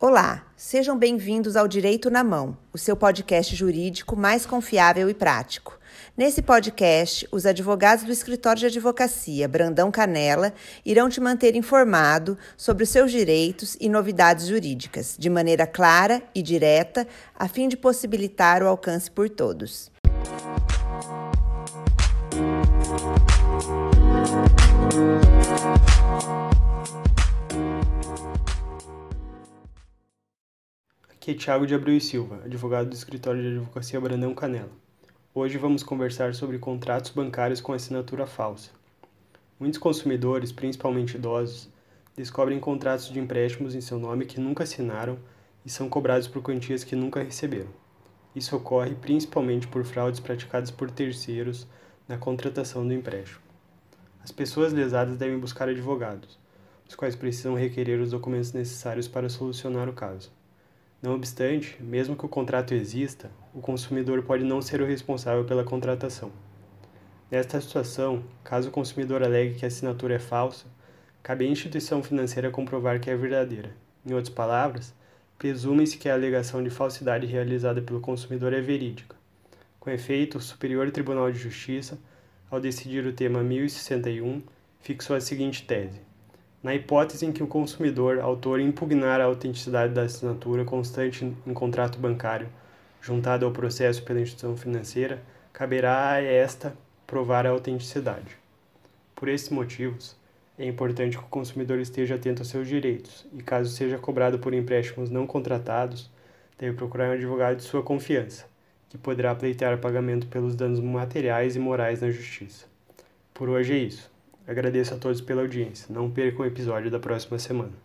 Olá, sejam bem-vindos ao Direito na Mão, o seu podcast jurídico mais confiável e prático. Nesse podcast, os advogados do escritório de advocacia Brandão Canela irão te manter informado sobre os seus direitos e novidades jurídicas, de maneira clara e direta, a fim de possibilitar o alcance por todos. Aqui é Thiago de Abreu e Silva, advogado do escritório de advocacia Brandão Canela. Hoje vamos conversar sobre contratos bancários com assinatura falsa. Muitos consumidores, principalmente idosos, descobrem contratos de empréstimos em seu nome que nunca assinaram e são cobrados por quantias que nunca receberam. Isso ocorre principalmente por fraudes praticadas por terceiros na contratação do empréstimo. As pessoas lesadas devem buscar advogados, os quais precisam requerer os documentos necessários para solucionar o caso. Não obstante, mesmo que o contrato exista, o consumidor pode não ser o responsável pela contratação. Nesta situação, caso o consumidor alegue que a assinatura é falsa, cabe à instituição financeira comprovar que é verdadeira. Em outras palavras, presume-se que a alegação de falsidade realizada pelo consumidor é verídica. Com efeito, o Superior Tribunal de Justiça, ao decidir o tema 1061, fixou a seguinte tese: na hipótese em que o consumidor, autor, impugnar a autenticidade da assinatura constante em contrato bancário, juntado ao processo pela instituição financeira, caberá a esta provar a autenticidade. Por esses motivos, é importante que o consumidor esteja atento aos seus direitos e, caso seja cobrado por empréstimos não contratados, deve procurar um advogado de sua confiança, que poderá pleitear pagamento pelos danos materiais e morais na justiça. Por hoje é isso. Agradeço a todos pela audiência. Não percam o episódio da próxima semana.